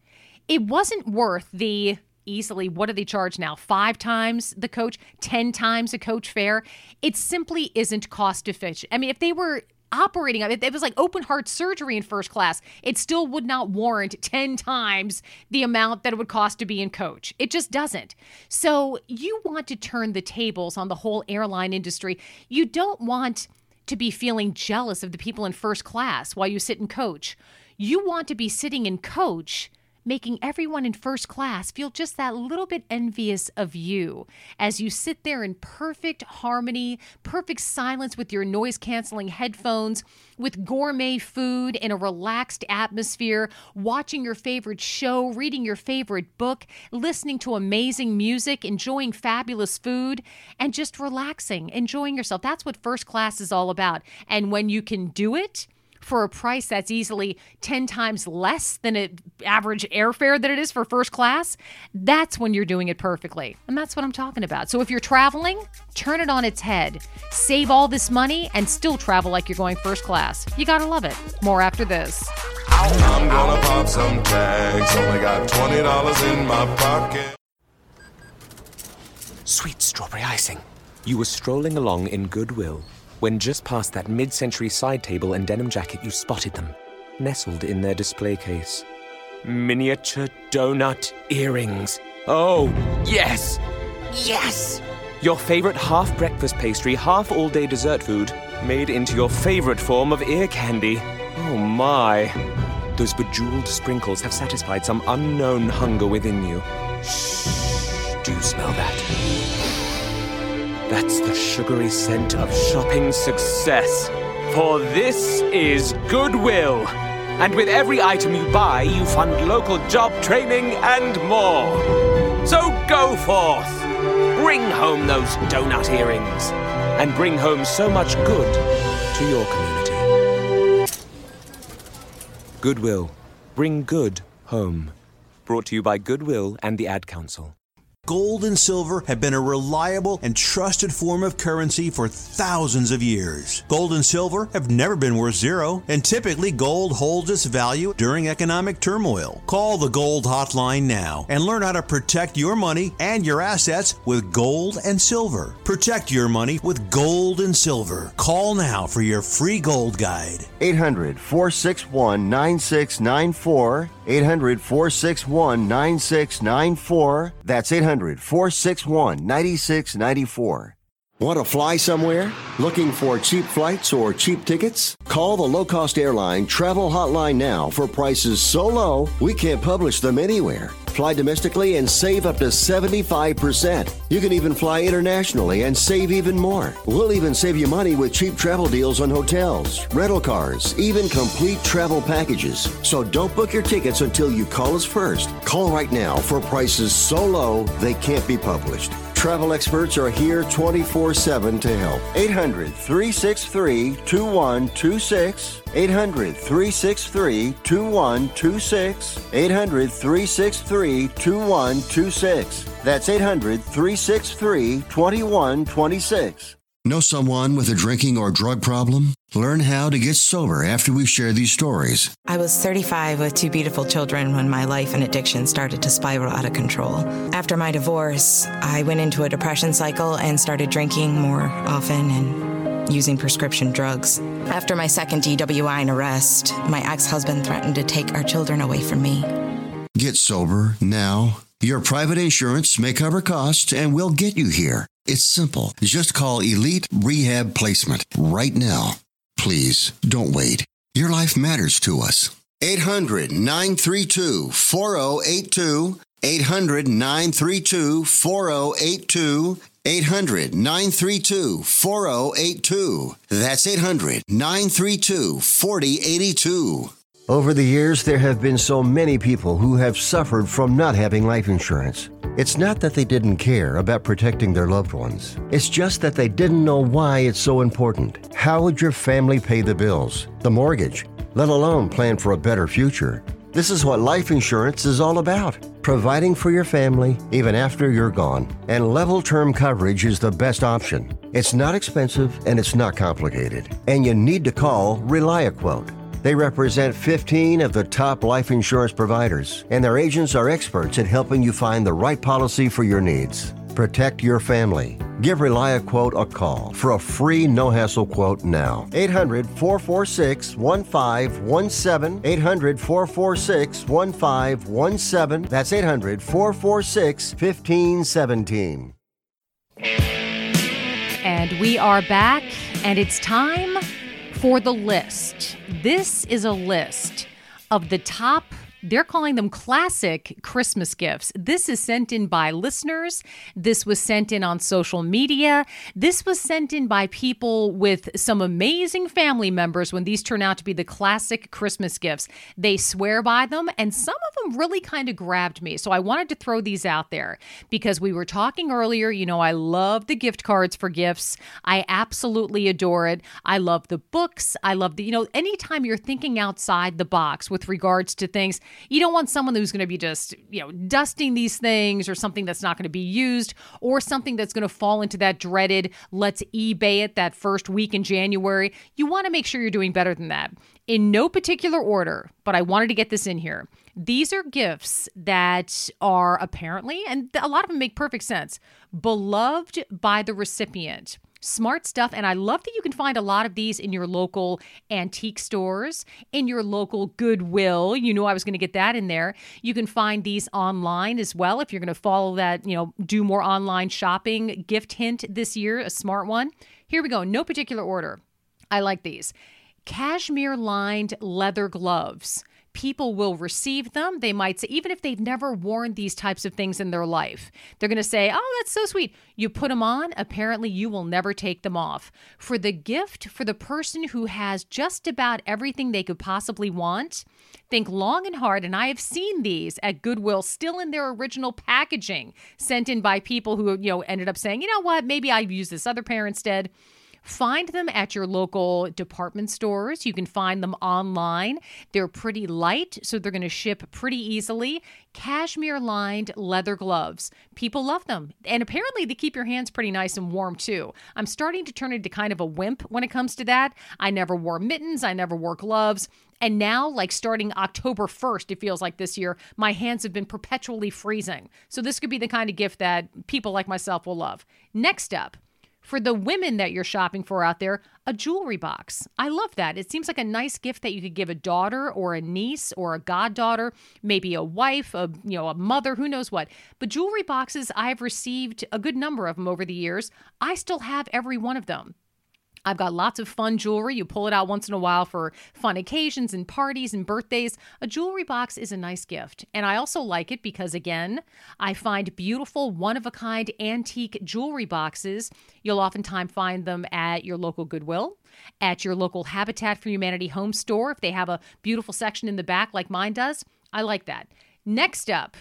it wasn't worth the easily what do they charge now five times the coach ten times a coach fare it simply isn't cost efficient i mean if they were operating on it. It was like open heart surgery in first class. It still would not warrant 10 times the amount that it would cost to be in coach. It just doesn't. So you want to turn the tables on the whole airline industry. You don't want to be feeling jealous of the people in first class while you sit in coach. You want to be sitting in coach making everyone in first class feel just that little bit envious of you as you sit there in perfect harmony, perfect silence with your noise canceling headphones, with gourmet food in a relaxed atmosphere, watching your favorite show, reading your favorite book, listening to amazing music, enjoying fabulous food, and just relaxing, enjoying yourself. That's what first class is all about. And when you can do it, for a price that's easily 10 times less than an average airfare that it is for first class, that's when you're doing it perfectly. And that's what I'm talking about. So if you're traveling, turn it on its head. Save all this money and still travel like you're going first class. You gotta love it. More after this. I'm gonna pop some tags. Only got $20 in my pocket. Sweet strawberry icing. You were strolling along in goodwill when just past that mid century side table and denim jacket, you spotted them, nestled in their display case. Miniature donut earrings. Oh, yes! Yes! Your favorite half breakfast pastry, half all day dessert food, made into your favorite form of ear candy. Oh my. Those bejeweled sprinkles have satisfied some unknown hunger within you. Shh, do you smell that? That's the sugary scent of shopping success. For this is Goodwill. And with every item you buy, you fund local job training and more. So go forth. Bring home those donut earrings. And bring home so much good to your community. Goodwill. Bring good home. Brought to you by Goodwill and the Ad Council. Gold and silver have been a reliable and trusted form of currency for thousands of years. Gold and silver have never been worth zero, and typically gold holds its value during economic turmoil. Call the Gold Hotline now and learn how to protect your money and your assets with gold and silver. Protect your money with gold and silver. Call now for your free gold guide. 800 461 9694. 800 461 9694. That's 800 461 9694. Want to fly somewhere? Looking for cheap flights or cheap tickets? Call the low cost airline travel hotline now for prices so low we can't publish them anywhere. Fly domestically and save up to 75%. You can even fly internationally and save even more. We'll even save you money with cheap travel deals on hotels, rental cars, even complete travel packages. So don't book your tickets until you call us first. Call right now for prices so low they can't be published. Travel experts are here 24 7 to help. 800 363 2126. 800 363 2126. 800 363 2126. That's 800 363 2126. Know someone with a drinking or drug problem? Learn how to get sober after we share these stories. I was 35 with two beautiful children when my life and addiction started to spiral out of control. After my divorce, I went into a depression cycle and started drinking more often and using prescription drugs. After my second DWI and arrest, my ex husband threatened to take our children away from me. Get sober now. Your private insurance may cover costs and we'll get you here. It's simple. Just call Elite Rehab Placement right now. Please don't wait. Your life matters to us. 800 932 4082. 800 932 4082. 800 932 4082. That's 800 932 4082. Over the years, there have been so many people who have suffered from not having life insurance. It's not that they didn't care about protecting their loved ones. It's just that they didn't know why it's so important. How would your family pay the bills, the mortgage, let alone plan for a better future? This is what life insurance is all about providing for your family even after you're gone. And level term coverage is the best option. It's not expensive and it's not complicated. And you need to call ReliaQuote. They represent 15 of the top life insurance providers, and their agents are experts at helping you find the right policy for your needs. Protect your family. Give ReliaQuote a call for a free no hassle quote now. 800 446 1517. 800 446 1517. That's 800 446 1517. And we are back, and it's time for the list. This is a list of the top they're calling them classic Christmas gifts. This is sent in by listeners. This was sent in on social media. This was sent in by people with some amazing family members when these turn out to be the classic Christmas gifts. They swear by them, and some of them really kind of grabbed me. So I wanted to throw these out there because we were talking earlier. You know, I love the gift cards for gifts, I absolutely adore it. I love the books. I love the, you know, anytime you're thinking outside the box with regards to things, you don't want someone who's going to be just, you know, dusting these things or something that's not going to be used or something that's going to fall into that dreaded let's eBay it that first week in January. You want to make sure you're doing better than that. In no particular order, but I wanted to get this in here. These are gifts that are apparently, and a lot of them make perfect sense, beloved by the recipient smart stuff. And I love that you can find a lot of these in your local antique stores, in your local Goodwill. You know, I was going to get that in there. You can find these online as well if you're going to follow that, you know, do more online shopping. Gift hint this year, a smart one. Here we go. No particular order. I like these cashmere lined leather gloves people will receive them. They might say, even if they've never worn these types of things in their life, they're going to say, Oh, that's so sweet. You put them on, apparently, you will never take them off. For the gift for the person who has just about everything they could possibly want, think long and hard. And I have seen these at Goodwill still in their original packaging, sent in by people who, you know, ended up saying, You know what, maybe I've used this other pair instead Find them at your local department stores. You can find them online. They're pretty light, so they're going to ship pretty easily. Cashmere lined leather gloves. People love them. And apparently, they keep your hands pretty nice and warm too. I'm starting to turn into kind of a wimp when it comes to that. I never wore mittens, I never wore gloves. And now, like starting October 1st, it feels like this year, my hands have been perpetually freezing. So, this could be the kind of gift that people like myself will love. Next up, for the women that you're shopping for out there, a jewelry box. I love that. It seems like a nice gift that you could give a daughter or a niece or a goddaughter, maybe a wife, a you know, a mother, who knows what. But jewelry boxes, I've received a good number of them over the years. I still have every one of them. I've got lots of fun jewelry. You pull it out once in a while for fun occasions and parties and birthdays. A jewelry box is a nice gift. And I also like it because, again, I find beautiful, one of a kind antique jewelry boxes. You'll oftentimes find them at your local Goodwill, at your local Habitat for Humanity home store, if they have a beautiful section in the back like mine does. I like that. Next up,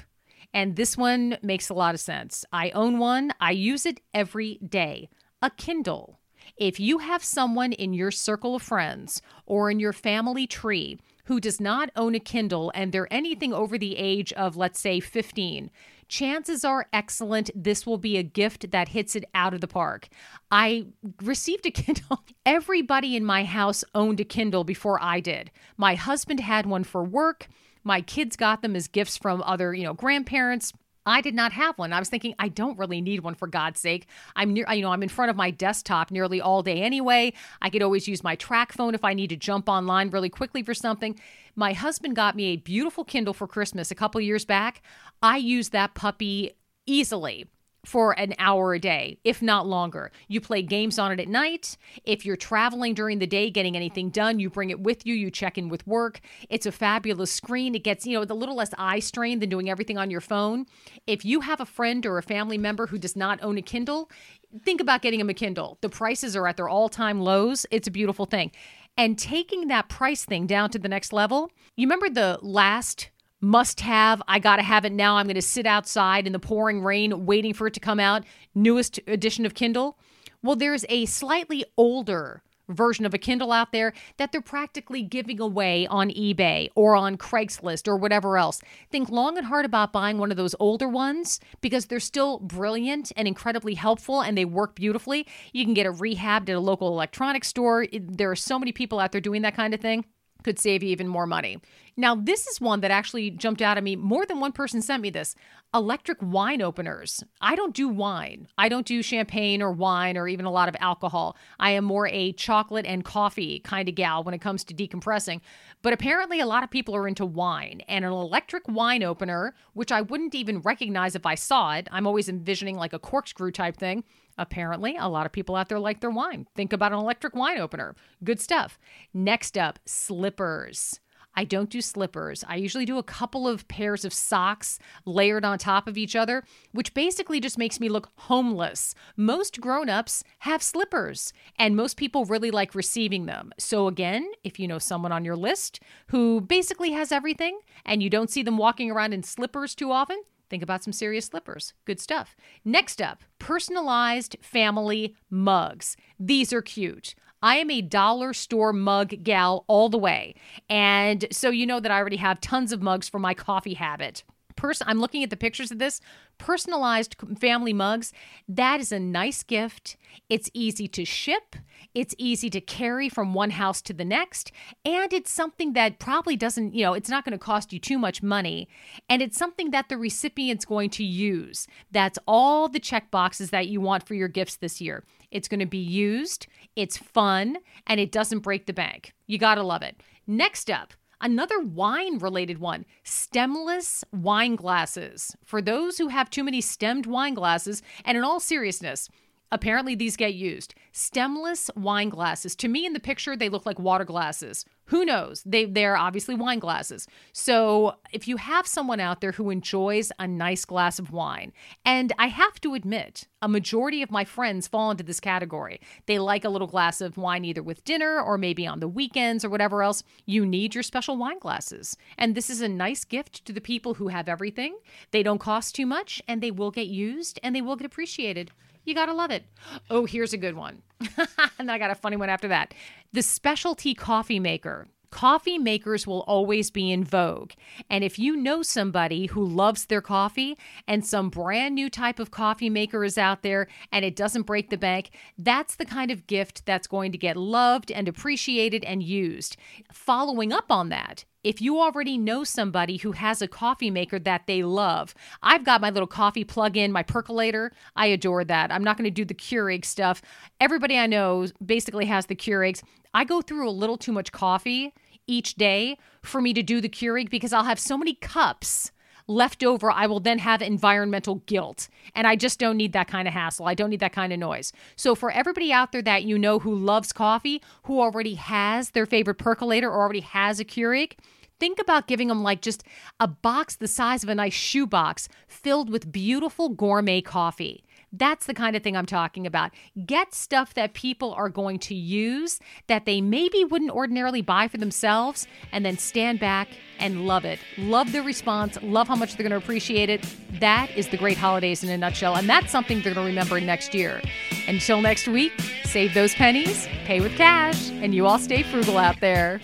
and this one makes a lot of sense. I own one, I use it every day a Kindle. If you have someone in your circle of friends or in your family tree who does not own a Kindle and they're anything over the age of, let's say, 15, chances are excellent this will be a gift that hits it out of the park. I received a Kindle. Everybody in my house owned a Kindle before I did. My husband had one for work. My kids got them as gifts from other, you know, grandparents. I did not have one. I was thinking I don't really need one for God's sake. I'm near, you know, I'm in front of my desktop nearly all day anyway. I could always use my TracFone if I need to jump online really quickly for something. My husband got me a beautiful Kindle for Christmas a couple years back. I used that puppy easily for an hour a day, if not longer. You play games on it at night. If you're traveling during the day, getting anything done, you bring it with you. You check in with work. It's a fabulous screen. It gets, you know, a little less eye strain than doing everything on your phone. If you have a friend or a family member who does not own a Kindle, think about getting them a Kindle. The prices are at their all time lows. It's a beautiful thing. And taking that price thing down to the next level, you remember the last must have. I got to have it now. I'm going to sit outside in the pouring rain waiting for it to come out. Newest edition of Kindle. Well, there's a slightly older version of a Kindle out there that they're practically giving away on eBay or on Craigslist or whatever else. Think long and hard about buying one of those older ones because they're still brilliant and incredibly helpful and they work beautifully. You can get it rehabbed at a local electronics store. There are so many people out there doing that kind of thing could save you even more money. Now, this is one that actually jumped out at me. More than one person sent me this electric wine openers. I don't do wine. I don't do champagne or wine or even a lot of alcohol. I am more a chocolate and coffee kind of gal when it comes to decompressing. But apparently, a lot of people are into wine. And an electric wine opener, which I wouldn't even recognize if I saw it, I'm always envisioning like a corkscrew type thing. Apparently, a lot of people out there like their wine. Think about an electric wine opener. Good stuff. Next up, slippers. I don't do slippers. I usually do a couple of pairs of socks layered on top of each other, which basically just makes me look homeless. Most grown-ups have slippers, and most people really like receiving them. So again, if you know someone on your list who basically has everything and you don't see them walking around in slippers too often, Think about some serious slippers. Good stuff. Next up, personalized family mugs. These are cute. I am a dollar store mug gal all the way. And so you know that I already have tons of mugs for my coffee habit. Person, I'm looking at the pictures of this personalized family mugs. That is a nice gift. It's easy to ship. It's easy to carry from one house to the next. And it's something that probably doesn't, you know, it's not going to cost you too much money. And it's something that the recipient's going to use. That's all the check boxes that you want for your gifts this year. It's going to be used, it's fun, and it doesn't break the bank. You got to love it. Next up, Another wine related one stemless wine glasses. For those who have too many stemmed wine glasses, and in all seriousness, Apparently, these get used. Stemless wine glasses. To me, in the picture, they look like water glasses. Who knows? They, they're obviously wine glasses. So, if you have someone out there who enjoys a nice glass of wine, and I have to admit, a majority of my friends fall into this category. They like a little glass of wine either with dinner or maybe on the weekends or whatever else. You need your special wine glasses. And this is a nice gift to the people who have everything. They don't cost too much and they will get used and they will get appreciated. You got to love it. Oh, here's a good one. and then I got a funny one after that. The specialty coffee maker. Coffee makers will always be in vogue. And if you know somebody who loves their coffee and some brand new type of coffee maker is out there and it doesn't break the bank, that's the kind of gift that's going to get loved and appreciated and used. Following up on that, if you already know somebody who has a coffee maker that they love, I've got my little coffee plug in, my percolator. I adore that. I'm not going to do the Keurig stuff. Everybody I know basically has the Keurigs. I go through a little too much coffee each day for me to do the Keurig because I'll have so many cups left over, I will then have environmental guilt. And I just don't need that kind of hassle. I don't need that kind of noise. So, for everybody out there that you know who loves coffee, who already has their favorite percolator or already has a Keurig, think about giving them like just a box the size of a nice shoebox filled with beautiful gourmet coffee. That's the kind of thing I'm talking about. Get stuff that people are going to use that they maybe wouldn't ordinarily buy for themselves, and then stand back and love it. Love the response, love how much they're going to appreciate it. That is the great holidays in a nutshell, and that's something they're going to remember next year. Until next week, save those pennies, pay with cash, and you all stay frugal out there.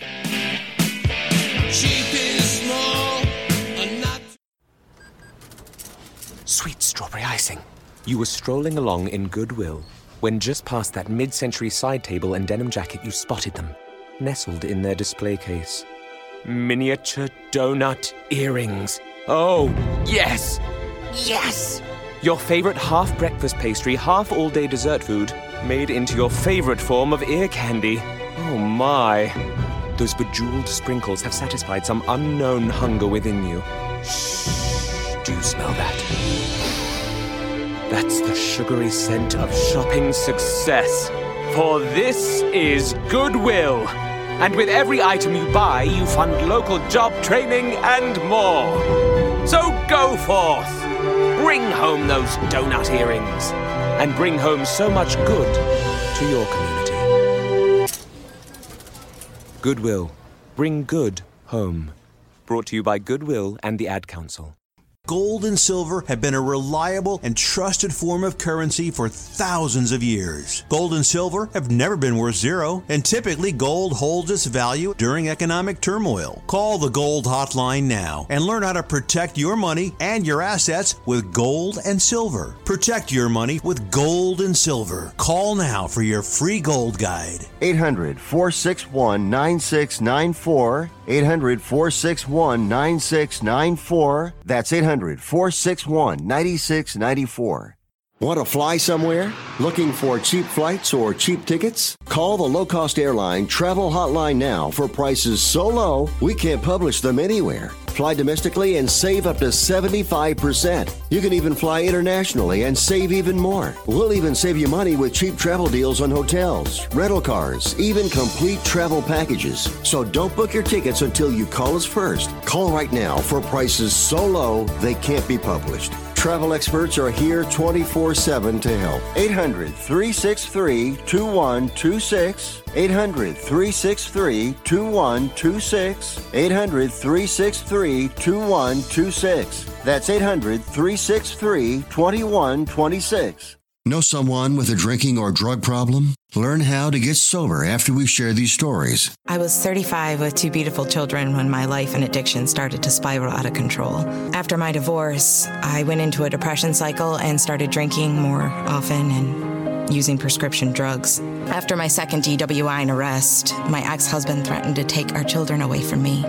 Sweet strawberry icing. You were strolling along in goodwill when just past that mid century side table and denim jacket you spotted them, nestled in their display case. Miniature donut earrings. Oh, yes! Yes! Your favorite half breakfast pastry, half all day dessert food, made into your favorite form of ear candy. Oh my. Those bejeweled sprinkles have satisfied some unknown hunger within you. Shh. Do you smell that? That's the sugary scent of shopping success. For this is Goodwill. And with every item you buy, you fund local job training and more. So go forth. Bring home those donut earrings. And bring home so much good to your community. Goodwill. Bring good home. Brought to you by Goodwill and the Ad Council. Gold and silver have been a reliable and trusted form of currency for thousands of years. Gold and silver have never been worth zero, and typically gold holds its value during economic turmoil. Call the Gold Hotline now and learn how to protect your money and your assets with gold and silver. Protect your money with gold and silver. Call now for your free gold guide. 800 461 9694. 800 461 9694. That's 800 461 9694. Want to fly somewhere? Looking for cheap flights or cheap tickets? Call the low cost airline travel hotline now for prices so low we can't publish them anywhere. Fly domestically and save up to 75%. You can even fly internationally and save even more. We'll even save you money with cheap travel deals on hotels, rental cars, even complete travel packages. So don't book your tickets until you call us first. Call right now for prices so low they can't be published. Travel experts are here 24 7 to help. 800 363 2126. 800 363 2126. 800 363 2126. That's 800 363 2126. Know someone with a drinking or drug problem? Learn how to get sober after we share these stories. I was 35 with two beautiful children when my life and addiction started to spiral out of control. After my divorce, I went into a depression cycle and started drinking more often and using prescription drugs. After my second DWI and arrest, my ex husband threatened to take our children away from me.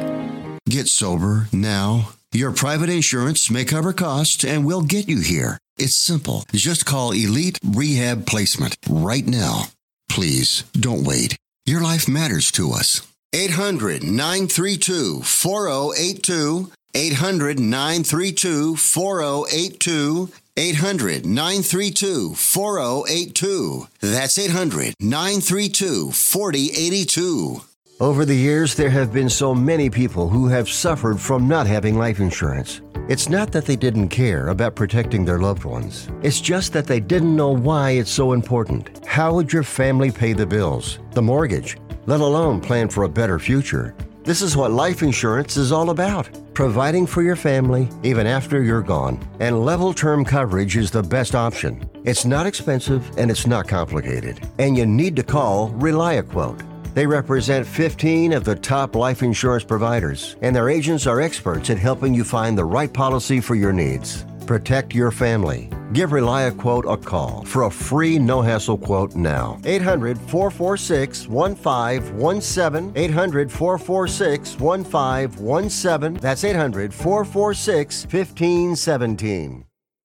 Get sober now. Your private insurance may cover costs and we'll get you here. It's simple. Just call Elite Rehab Placement right now. Please don't wait. Your life matters to us. 800 932 4082. 800 932 4082. 800 932 4082. That's 800 932 4082. Over the years, there have been so many people who have suffered from not having life insurance. It's not that they didn't care about protecting their loved ones. It's just that they didn't know why it's so important. How would your family pay the bills, the mortgage, let alone plan for a better future? This is what life insurance is all about providing for your family even after you're gone. And level term coverage is the best option. It's not expensive and it's not complicated. And you need to call ReliaQuote. They represent 15 of the top life insurance providers, and their agents are experts at helping you find the right policy for your needs. Protect your family. Give ReliaQuote a call for a free no hassle quote now. 800 446 1517. 800 446 1517. That's 800 446 1517.